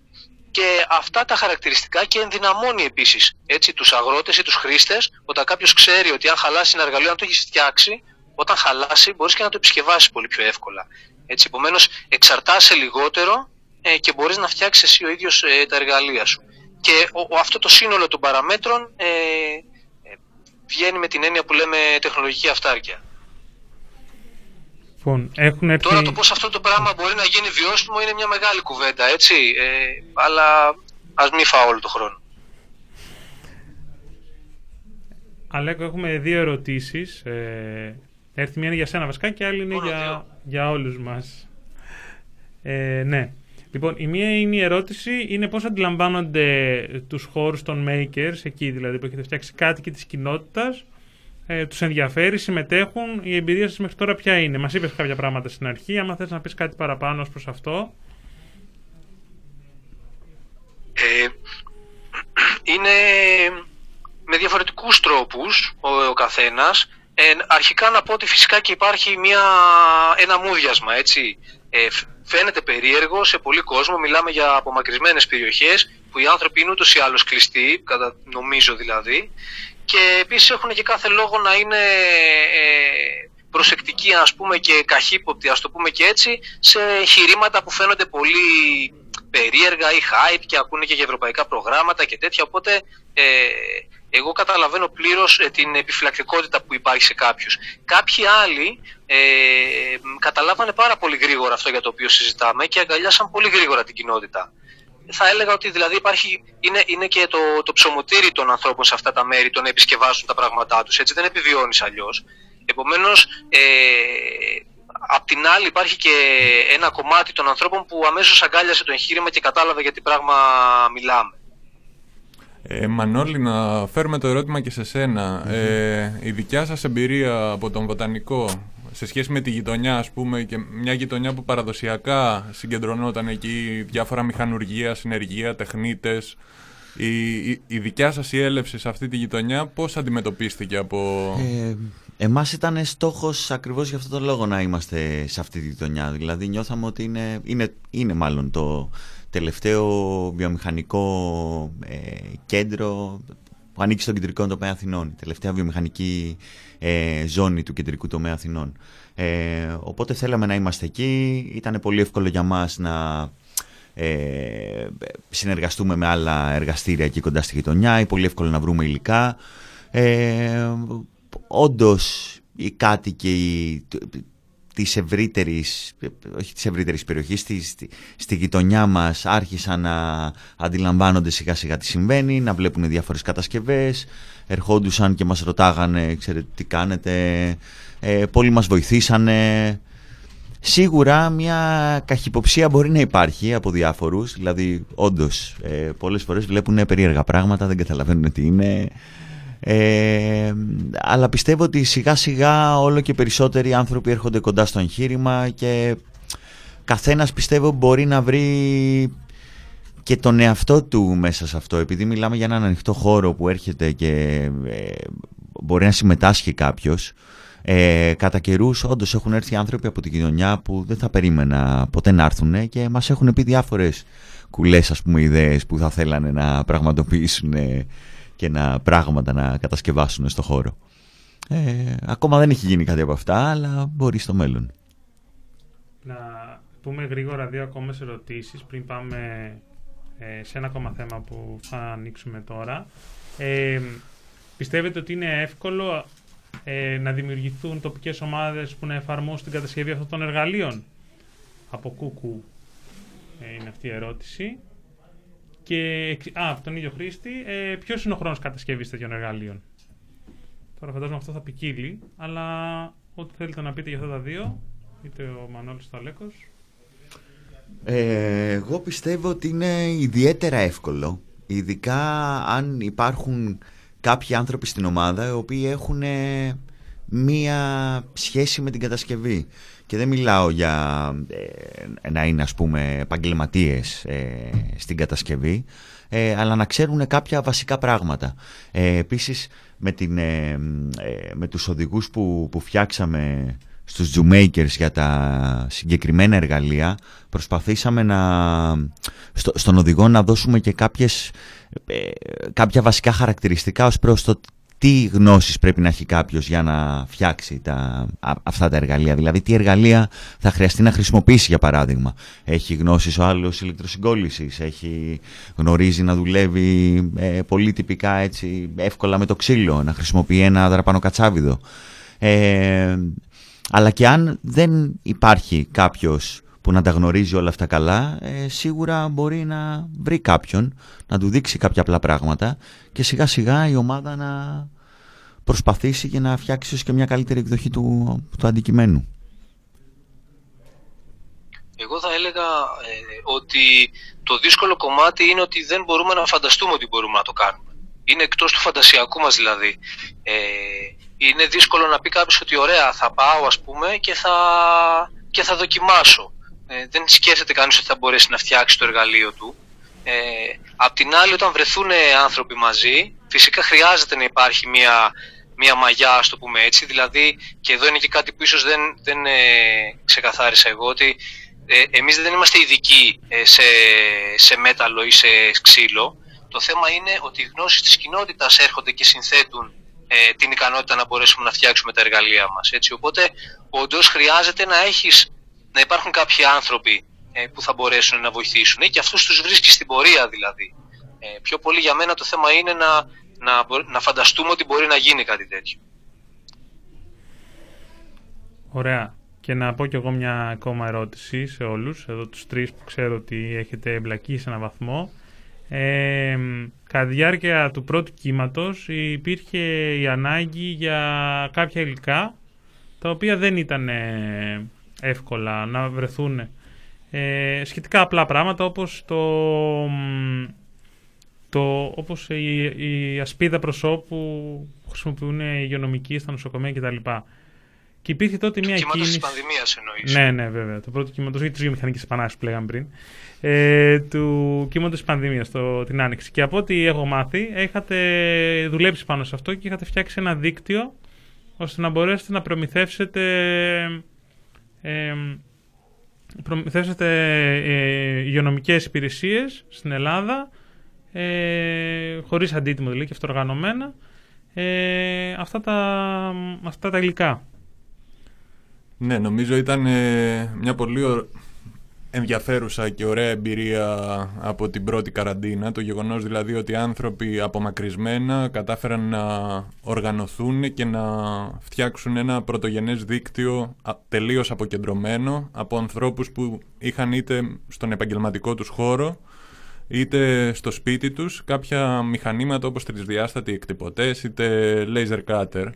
και αυτά τα χαρακτηριστικά και ενδυναμώνει επίσης τους αγρότες ή τους χρήστες, όταν κάποιος ξέρει ότι αν χαλάσει ένα εργαλείο, αν το έχεις φτιάξει, όταν χαλάσει μπορείς και να το επισκευάσεις πολύ πιο εύκολα. Έτσι, επομένως, εξαρτάσαι λιγότερο ε, και μπορείς να φτιάξεις εσύ ο ίδιος ε, τα εργαλεία σου. Και ο, αυτό το σύνολο των παραμέτρων ε, ε, βγαίνει με την έννοια που λέμε τεχνολογική αυτάρκεια. Λοιπόν, έχουν έρθει... Τώρα το πώς αυτό το πράγμα μπορεί να γίνει βιώσιμο είναι μια μεγάλη κουβέντα, έτσι. Ε, αλλά ας μην φάω όλο το χρόνο. Αλέκο, έχουμε δύο ερωτήσεις. Ε, έρθει μια είναι για σένα βασικά και άλλη είναι για, για όλους μας. Ε, ναι. Λοιπόν, η μία είναι η ερώτηση, είναι πώς αντιλαμβάνονται τους χώρους των makers, εκεί δηλαδή που έχετε φτιάξει κάτι και της κοινότητας, ε, τους ενδιαφέρει, συμμετέχουν. Η εμπειρία σας μέχρι τώρα ποια είναι; Μας είπες κάποια πράγματα στην αρχή, άμα θες να πεις κάτι παραπάνω ως προς αυτό. Ε, είναι με διαφορετικούς τρόπους ο, ο καθένας. Ε, αρχικά να πω ότι φυσικά και υπάρχει μια, ένα μούδιασμα, έτσι. Ε, φαίνεται περίεργο σε πολύ κόσμο, μιλάμε για απομακρυσμένες περιοχές που οι άνθρωποι είναι ούτως ή άλλως κλειστοί, κατά, νομίζω δηλαδή, και επίσης έχουν και κάθε λόγο να είναι ε, προσεκτικοί ας πούμε και καχύποπτοι ας το πούμε και έτσι σε εγχειρήματα που φαίνονται πολύ περίεργα ή hype και ακούνε και για ευρωπαϊκά προγράμματα και τέτοια. Οπότε ε, εγώ καταλαβαίνω πλήρως ε, την επιφυλακτικότητα που υπάρχει σε κάποιους. Κάποιοι άλλοι ε, καταλάβανε πάρα πολύ γρήγορα αυτό για το οποίο συζητάμε και αγκαλιάσαν πολύ γρήγορα την κοινότητα θα έλεγα ότι δηλαδή υπάρχει, είναι, είναι και το, το ψωμοτήρι των ανθρώπων σε αυτά τα μέρη το να επισκευάσουν τα πράγματά τους, έτσι δεν επιβιώνεις αλλιώς. Επομένως, ε, απ' την άλλη υπάρχει και ένα κομμάτι των ανθρώπων που αμέσως αγκάλιασε το εγχείρημα και κατάλαβε για τι πράγμα μιλάμε. Ε, Μανώλη, να φέρουμε το ερώτημα και σε σένα. Ε, η δικιά σας εμπειρία από τον βοτανικό σε σχέση με τη γειτονιά, ας πούμε, και μια γειτονιά που παραδοσιακά συγκεντρωνόταν εκεί διάφορα μηχανουργία, συνεργεία, τεχνίτες, η, η, η δικιά σας η έλευση σε αυτή τη γειτονιά πώς αντιμετωπίστηκε από... Ε, εμάς ήταν στόχος ακριβώς για αυτόν τον λόγο να είμαστε σε αυτή τη γειτονιά. Δηλαδή νιώθαμε ότι είναι, είναι, είναι μάλλον το τελευταίο βιομηχανικό ε, κέντρο που ανήκει στον κεντρικό τομέα Αθηνών. Η τελευταία βιομηχανική ε, ζώνη του κεντρικού τομέα Αθηνών. Ε, οπότε θέλαμε να είμαστε εκεί. Ήταν πολύ εύκολο για μας να ε, συνεργαστούμε με άλλα εργαστήρια εκεί κοντά στη γειτονιά ή πολύ εύκολο να βρούμε υλικά. Ε, όντως οι κάτοικοι της ευρύτερης, όχι της ευρύτερης περιοχής, στη, στη, γειτονιά μας άρχισαν να αντιλαμβάνονται σιγά σιγά τι συμβαίνει, να βλέπουν διάφορες κατασκευές, ερχόντουσαν και μας ρωτάγανε, ξέρετε τι κάνετε, ε, πολλοί μας βοηθήσανε, Σίγουρα μια καχυποψία μπορεί να υπάρχει από διάφορους, δηλαδή όντως ε, πολλές φορές βλέπουν περίεργα πράγματα, δεν καταλαβαίνουν τι είναι. Ε, αλλά πιστεύω ότι σιγά σιγά όλο και περισσότεροι άνθρωποι έρχονται κοντά στο εγχείρημα και καθένας πιστεύω μπορεί να βρει και τον εαυτό του μέσα σε αυτό. Επειδή μιλάμε για έναν ανοιχτό χώρο που έρχεται και ε, μπορεί να συμμετάσχει κάποιος ε, κατά καιρούς, όντως έχουν έρθει άνθρωποι από την κοινωνιά που δεν θα περίμενα ποτέ να έρθουν και μας έχουν πει διάφορες κουλές, ας πούμε, ιδέες που θα θέλανε να πραγματοποιήσουν και να πράγματα να κατασκευάσουν στο χώρο. Ε, ακόμα δεν έχει γίνει κάτι από αυτά, αλλά μπορεί στο μέλλον. Να πούμε γρήγορα δύο ακόμα ερωτήσεις πριν πάμε ε, σε ένα ακόμα θέμα που θα ανοίξουμε τώρα. Ε, πιστεύετε ότι είναι εύκολο ε, να δημιουργηθούν τοπικές ομάδες που να εφαρμόσουν την κατασκευή αυτών των εργαλείων; Από κούκου ε, είναι αυτή η ερώτηση. Και, α, από τον ίδιο χρήστη, ε, ποιος είναι ο χρόνος κατασκευής τέτοιων εργαλείων; Τώρα φαντάζομαι αυτό θα ποικίλει, αλλά ό,τι θέλετε να πείτε για αυτά τα δύο, είτε ο Μανώλης είτε ο Αλέκος. Ε, εγώ πιστεύω ότι είναι ιδιαίτερα εύκολο, ειδικά αν υπάρχουν κάποιοι άνθρωποι στην ομάδα οι οποίοι έχουν μία σχέση με την κατασκευή. Και δεν μιλάω για ε, να είναι ας πούμε επαγγελματίες ε, στην κατασκευή, ε, αλλά να ξέρουν κάποια βασικά πράγματα. Ε, επίσης με, την, με τους οδηγούς που, που φτιάξαμε στους Zoommakers για τα συγκεκριμένα εργαλεία προσπαθήσαμε να, στο, στον οδηγό να δώσουμε και κάποιες, ε, κάποια βασικά χαρακτηριστικά ως προς το τι γνώσεις πρέπει να έχει κάποιος για να φτιάξει τα, αυτά τα εργαλεία. Δηλαδή τι εργαλεία θα χρειαστεί να χρησιμοποιήσει για παράδειγμα. Έχει γνώσεις ο άλλος ηλεκτροσυγκόλλησης, έχει, γνωρίζει να δουλεύει ε, πολύ τυπικά έτσι εύκολα με το ξύλο, να χρησιμοποιεί ένα δραπανοκατσάβιδο. Ε, αλλά και αν δεν υπάρχει κάποιος που να τα γνωρίζει όλα αυτά καλά, ε, σίγουρα μπορεί να βρει κάποιον, να του δείξει κάποια απλά πράγματα και σιγά σιγά η ομάδα να προσπαθήσει και να φτιάξει και μια καλύτερη εκδοχή του, του αντικειμένου. Εγώ θα έλεγα ε, ότι το δύσκολο κομμάτι είναι ότι δεν μπορούμε να φανταστούμε ότι μπορούμε να το κάνουμε. Είναι εκτός του φαντασιακού μας δηλαδή. Ε, είναι δύσκολο να πει κάποιος ότι ωραία θα πάω ας πούμε και θα, και θα δοκιμάσω. Ε, δεν σκέφτεται κανείς ότι θα μπορέσει να φτιάξει το εργαλείο του. Ε, απ' την άλλη όταν βρεθούν άνθρωποι μαζί φυσικά χρειάζεται να υπάρχει μια, μια μαγιά ας το πούμε έτσι δηλαδή και εδώ είναι και κάτι που ίσως δεν, δεν ε, ξεκαθάρισα εγώ ότι ε, εμείς δεν είμαστε ειδικοί ε, σε, σε μέταλλο ή σε ξύλο το θέμα είναι ότι οι γνώσεις της κοινότητας έρχονται και συνθέτουν ε, την ικανότητα να μπορέσουμε να φτιάξουμε τα εργαλεία μας. Έτσι. Οπότε, όντως χρειάζεται να, έχεις, να υπάρχουν κάποιοι άνθρωποι ε, που θα μπορέσουν να βοηθήσουν και αυτούς τους βρίσκεις στην πορεία δηλαδή. Ε, πιο πολύ για μένα το θέμα είναι να, να, να φανταστούμε ότι μπορεί να γίνει κάτι τέτοιο. Ωραία. Και να πω κι εγώ μια ακόμα ερώτηση σε όλους, εδώ τους τρεις που ξέρω ότι έχετε εμπλακεί σε έναν βαθμό. Ε, κατά τη διάρκεια του πρώτου κύματος υπήρχε η ανάγκη για κάποια υλικά τα οποία δεν ήταν ε, εύκολα να βρεθούν ε, σχετικά απλά πράγματα όπως το, το όπως η, η ασπίδα προσώπου που χρησιμοποιούν οι υγειονομικοί στα νοσοκομεία κτλ. Και υπήρχε τότε μια Κύματος κίνηση. της πανδημίας εννοείς. Ναι, ναι, βέβαια. Το πρώτο κύμα, το ή της βιομηχανικής επανάστασης που λέγαμε πριν. Ε, του κύματος της πανδημίας την Άνοιξη. Και από ό,τι έχω μάθει, είχατε δουλέψει πάνω σε αυτό και είχατε φτιάξει ένα δίκτυο ώστε να μπορέσετε να προμηθεύσετε. Ε, προμηθεύσετε ε, υγειονομικές υπηρεσίες στην Ελλάδα ε, χωρίς αντίτιμο δηλαδή και αυτοργανωμένα ε, αυτά, τα, αυτά τα υλικά. Ναι, νομίζω ήταν ε, μια πολύ ω- ενδιαφέρουσα και ωραία εμπειρία από την πρώτη καραντίνα. Το γεγονός δηλαδή ότι άνθρωποι απομακρυσμένα κατάφεραν να οργανωθούν και να φτιάξουν ένα πρωτογενές δίκτυο α- τελείως αποκεντρωμένο από ανθρώπους που είχαν είτε στον επαγγελματικό τους χώρο είτε στο σπίτι τους κάποια μηχανήματα όπως τρισδιάστατοι εκτυπωτές είτε laser cutter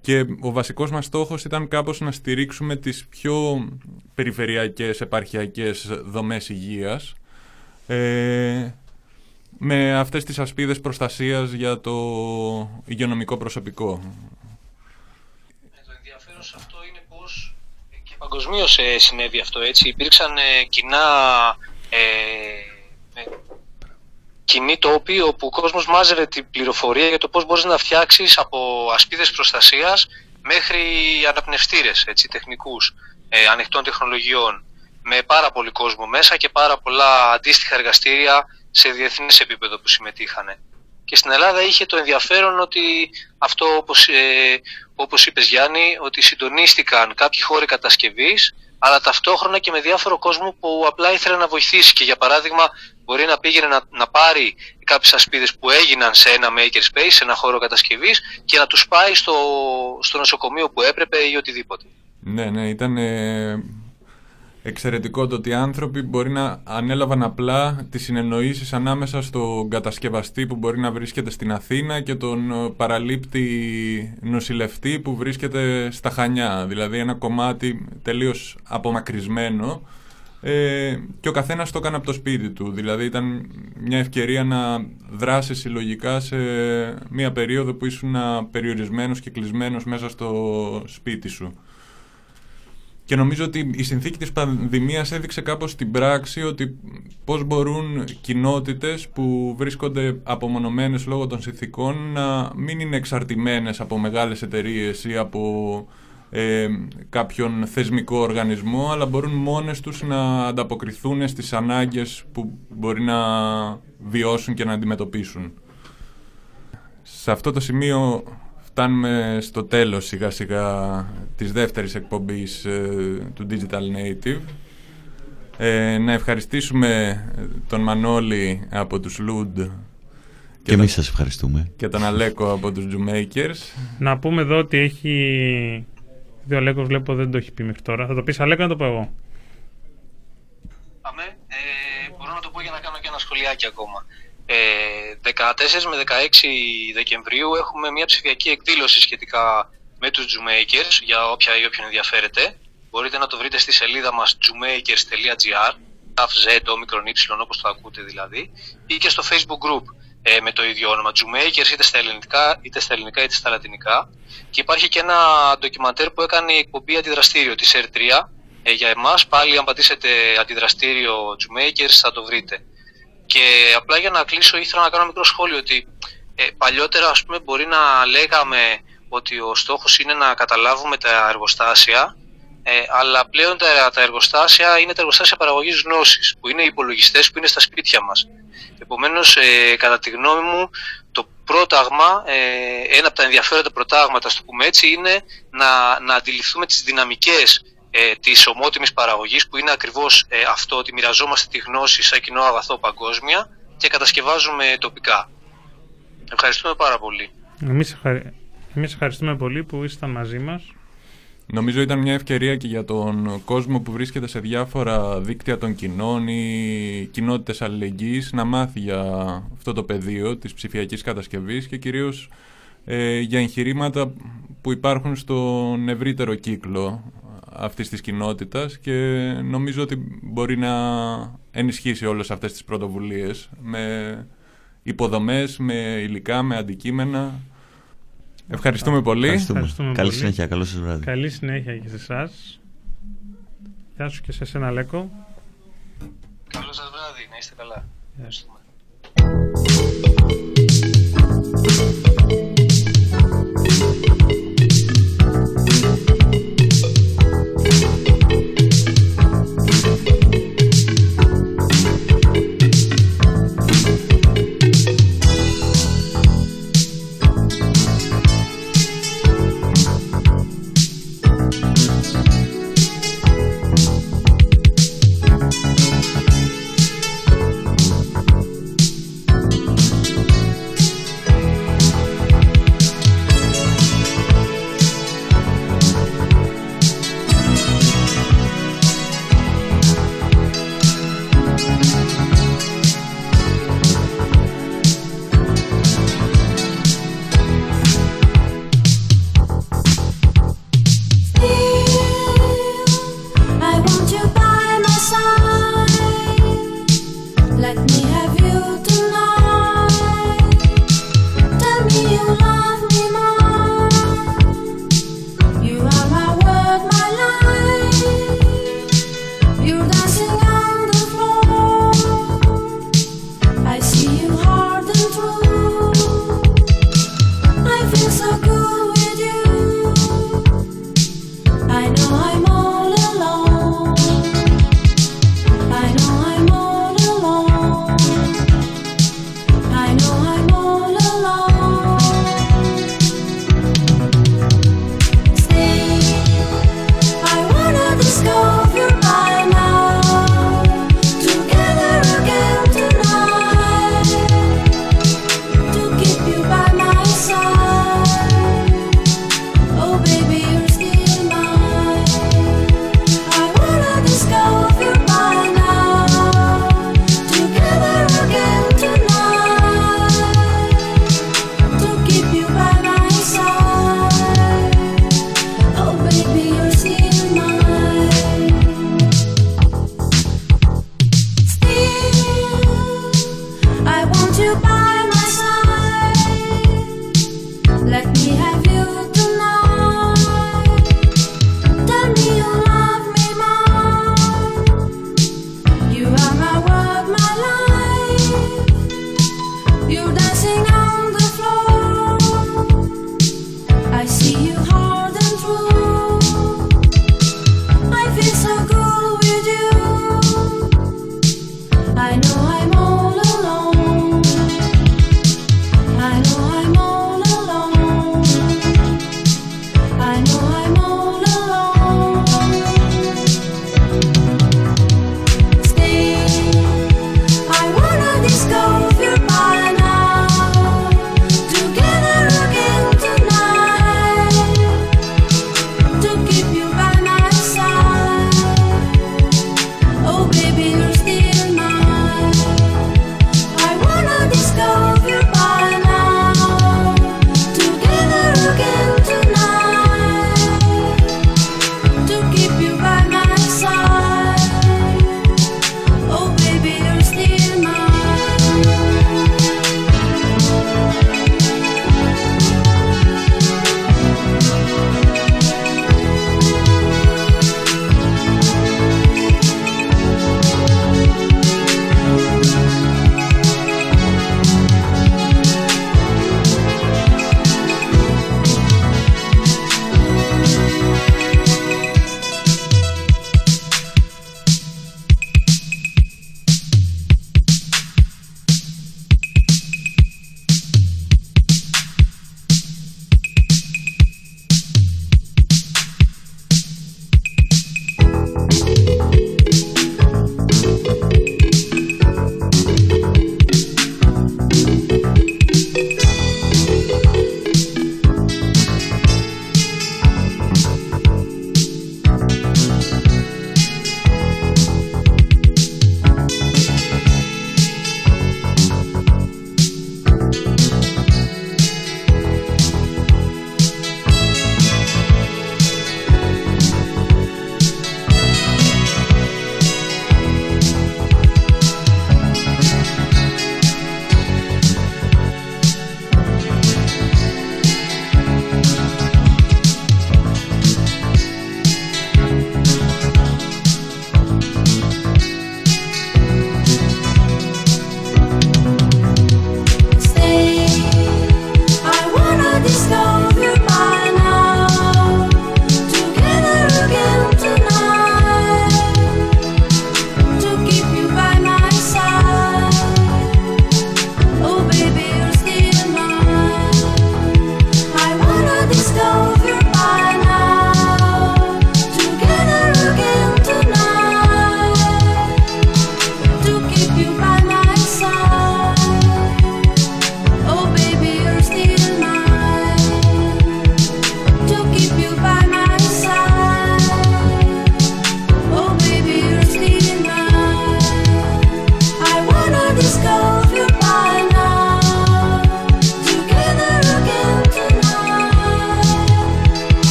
και ο βασικός μας στόχος ήταν κάπως να στηρίξουμε τις πιο περιφερειακές επαρχιακές δομές υγείας ε, με αυτές τις ασπίδες προστασίας για το υγειονομικό προσωπικό. Ε, Το ενδιαφέρον σε αυτό είναι πως ε, και παγκοσμίως συνέβη αυτό έτσι. Υπήρξαν ε, κοινά ε, ε, κοινή τόποι όπου ο κόσμος μάζευε την πληροφορία για το πώς μπορείς να φτιάξεις από ασπίδες προστασίας μέχρι αναπνευστήρες, έτσι, τεχνικούς, ε, ανοιχτών τεχνολογιών με πάρα πολύ κόσμο μέσα και πάρα πολλά αντίστοιχα εργαστήρια σε διεθνές επίπεδο που συμμετείχανε. Και στην Ελλάδα είχε το ενδιαφέρον ότι αυτό όπως, ε, όπως είπες Γιάννη, ότι συντονίστηκαν κάποιοι χώροι κατασκευής, αλλά ταυτόχρονα και με διάφορο κόσμο που απλά ήθελε να βοηθήσει και για παράδειγμα μπορεί να πήγαινε να, να πάρει κάποιες ασπίδες που έγιναν σε ένα makerspace, σε ένα χώρο κατασκευής και να τους πάει στο, στο νοσοκομείο που έπρεπε ή οτιδήποτε. Ναι, ναι, ήταν ε, εξαιρετικό το ότι οι άνθρωποι μπορεί να ανέλαβαν απλά τις συνεννοήσεις ανάμεσα στον κατασκευαστή που μπορεί να βρίσκεται στην Αθήνα και τον ε, παραλήπτη νοσηλευτή που βρίσκεται στα Χανιά. Δηλαδή ένα κομμάτι τελείως απομακρυσμένο ε, και ο καθένας το έκανε από το σπίτι του. Δηλαδή ήταν μια ευκαιρία να δράσει συλλογικά σε μια περίοδο που ήσουν περιορισμένος και κλεισμένος μέσα στο σπίτι σου. Και νομίζω ότι η συνθήκη της πανδημίας έδειξε κάπως στην πράξη ότι πώς μπορούν κοινότητες που βρίσκονται απομονωμένες λόγω των συνθήκων να μην είναι εξαρτημένες από μεγάλες εταιρείες ή από ε, κάποιον θεσμικό οργανισμό αλλά μπορούν μόνες τους να ανταποκριθούν στις ανάγκες που μπορεί να βιώσουν και να αντιμετωπίσουν. Σε αυτό το σημείο φτάνουμε στο τέλος σιγά σιγά της δεύτερης εκπομπής ε, του Digital Native. Ε, να ευχαριστήσουμε τον Μανώλη από τους Lud Και εμείς σας ευχαριστούμε. και τον Αλέκο από τους Jumakers. Να πούμε εδώ ότι έχει. Δύο Αλέκο βλέπω δεν το έχει πει μέχρι τώρα. Θα το πεις Αλέκο να το πω εγώ. Αμέ, ε, μπορώ να το πω για να κάνω και ένα σχολιάκι ακόμα. Ε, 14 με 16 Δεκεμβρίου έχουμε μια ψηφιακή εκδήλωση σχετικά με τους Jumakers για όποια ή όποιον ενδιαφέρεται. Μπορείτε να το βρείτε στη σελίδα μας jumakers.gr z, όμικρον y, όπως το ακούτε δηλαδή, ή και στο facebook group ε, με το ίδιο όνομα Jumakers είτε στα ελληνικά είτε στα ελληνικά είτε στα λατινικά. Και υπάρχει και ένα ντοκιμαντέρ που έκανε η εκπομπή αντιδραστήριο της R3 ε, για εμάς πάλι αν πατήσετε αντιδραστήριο Jumakers θα το βρείτε. Και απλά για να κλείσω ήθελα να κάνω ένα μικρό σχόλιο ότι ε, παλιότερα ας πούμε μπορεί να λέγαμε ότι ο στόχος είναι να καταλάβουμε τα εργοστάσια ε, αλλά πλέον τα, τα εργοστάσια είναι τα εργοστάσια παραγωγής γνώσης που είναι οι υπολογιστές που είναι στα σπίτια μας. Επομένως, ε, κατά τη γνώμη μου, το πρόταγμα, ε, ένα από τα ενδιαφέροντα προτάγματα, στο πούμε έτσι, είναι να, να αντιληφθούμε τις δυναμικές ε, της ομότιμης παραγωγής που είναι ακριβώς ε, αυτό ότι μοιραζόμαστε τη γνώση σαν κοινό αγαθό παγκόσμια και κατασκευάζουμε τοπικά. Ευχαριστούμε πάρα πολύ. Εμείς, ευχαρι... Εμείς ευχαριστούμε πολύ που ήσασταν μαζί μας. Νομίζω ήταν μια ευκαιρία και για τον κόσμο που βρίσκεται σε διάφορα δίκτυα των κοινών ή κοινότητες αλληλεγγύης να μάθει για αυτό το πεδίο της ψηφιακής κατασκευής και κυρίως ε, για εγχειρήματα που υπάρχουν στον ευρύτερο κύκλο αυτής της κοινότητας και νομίζω ότι μπορεί να ενισχύσει όλες αυτές τις πρωτοβουλίες με υποδομές, με υλικά, με αντικείμενα. Ευχαριστούμε πολύ. Ευχαριστούμε. Ευχαριστούμε Καλή συνέχεια. Καλό σας βράδυ. Καλή συνέχεια και σε εσάς. Γεια σου και σε εσένα, Λέκο. Καλό σας βράδυ. Να είστε καλά. Ευχαριστούμε.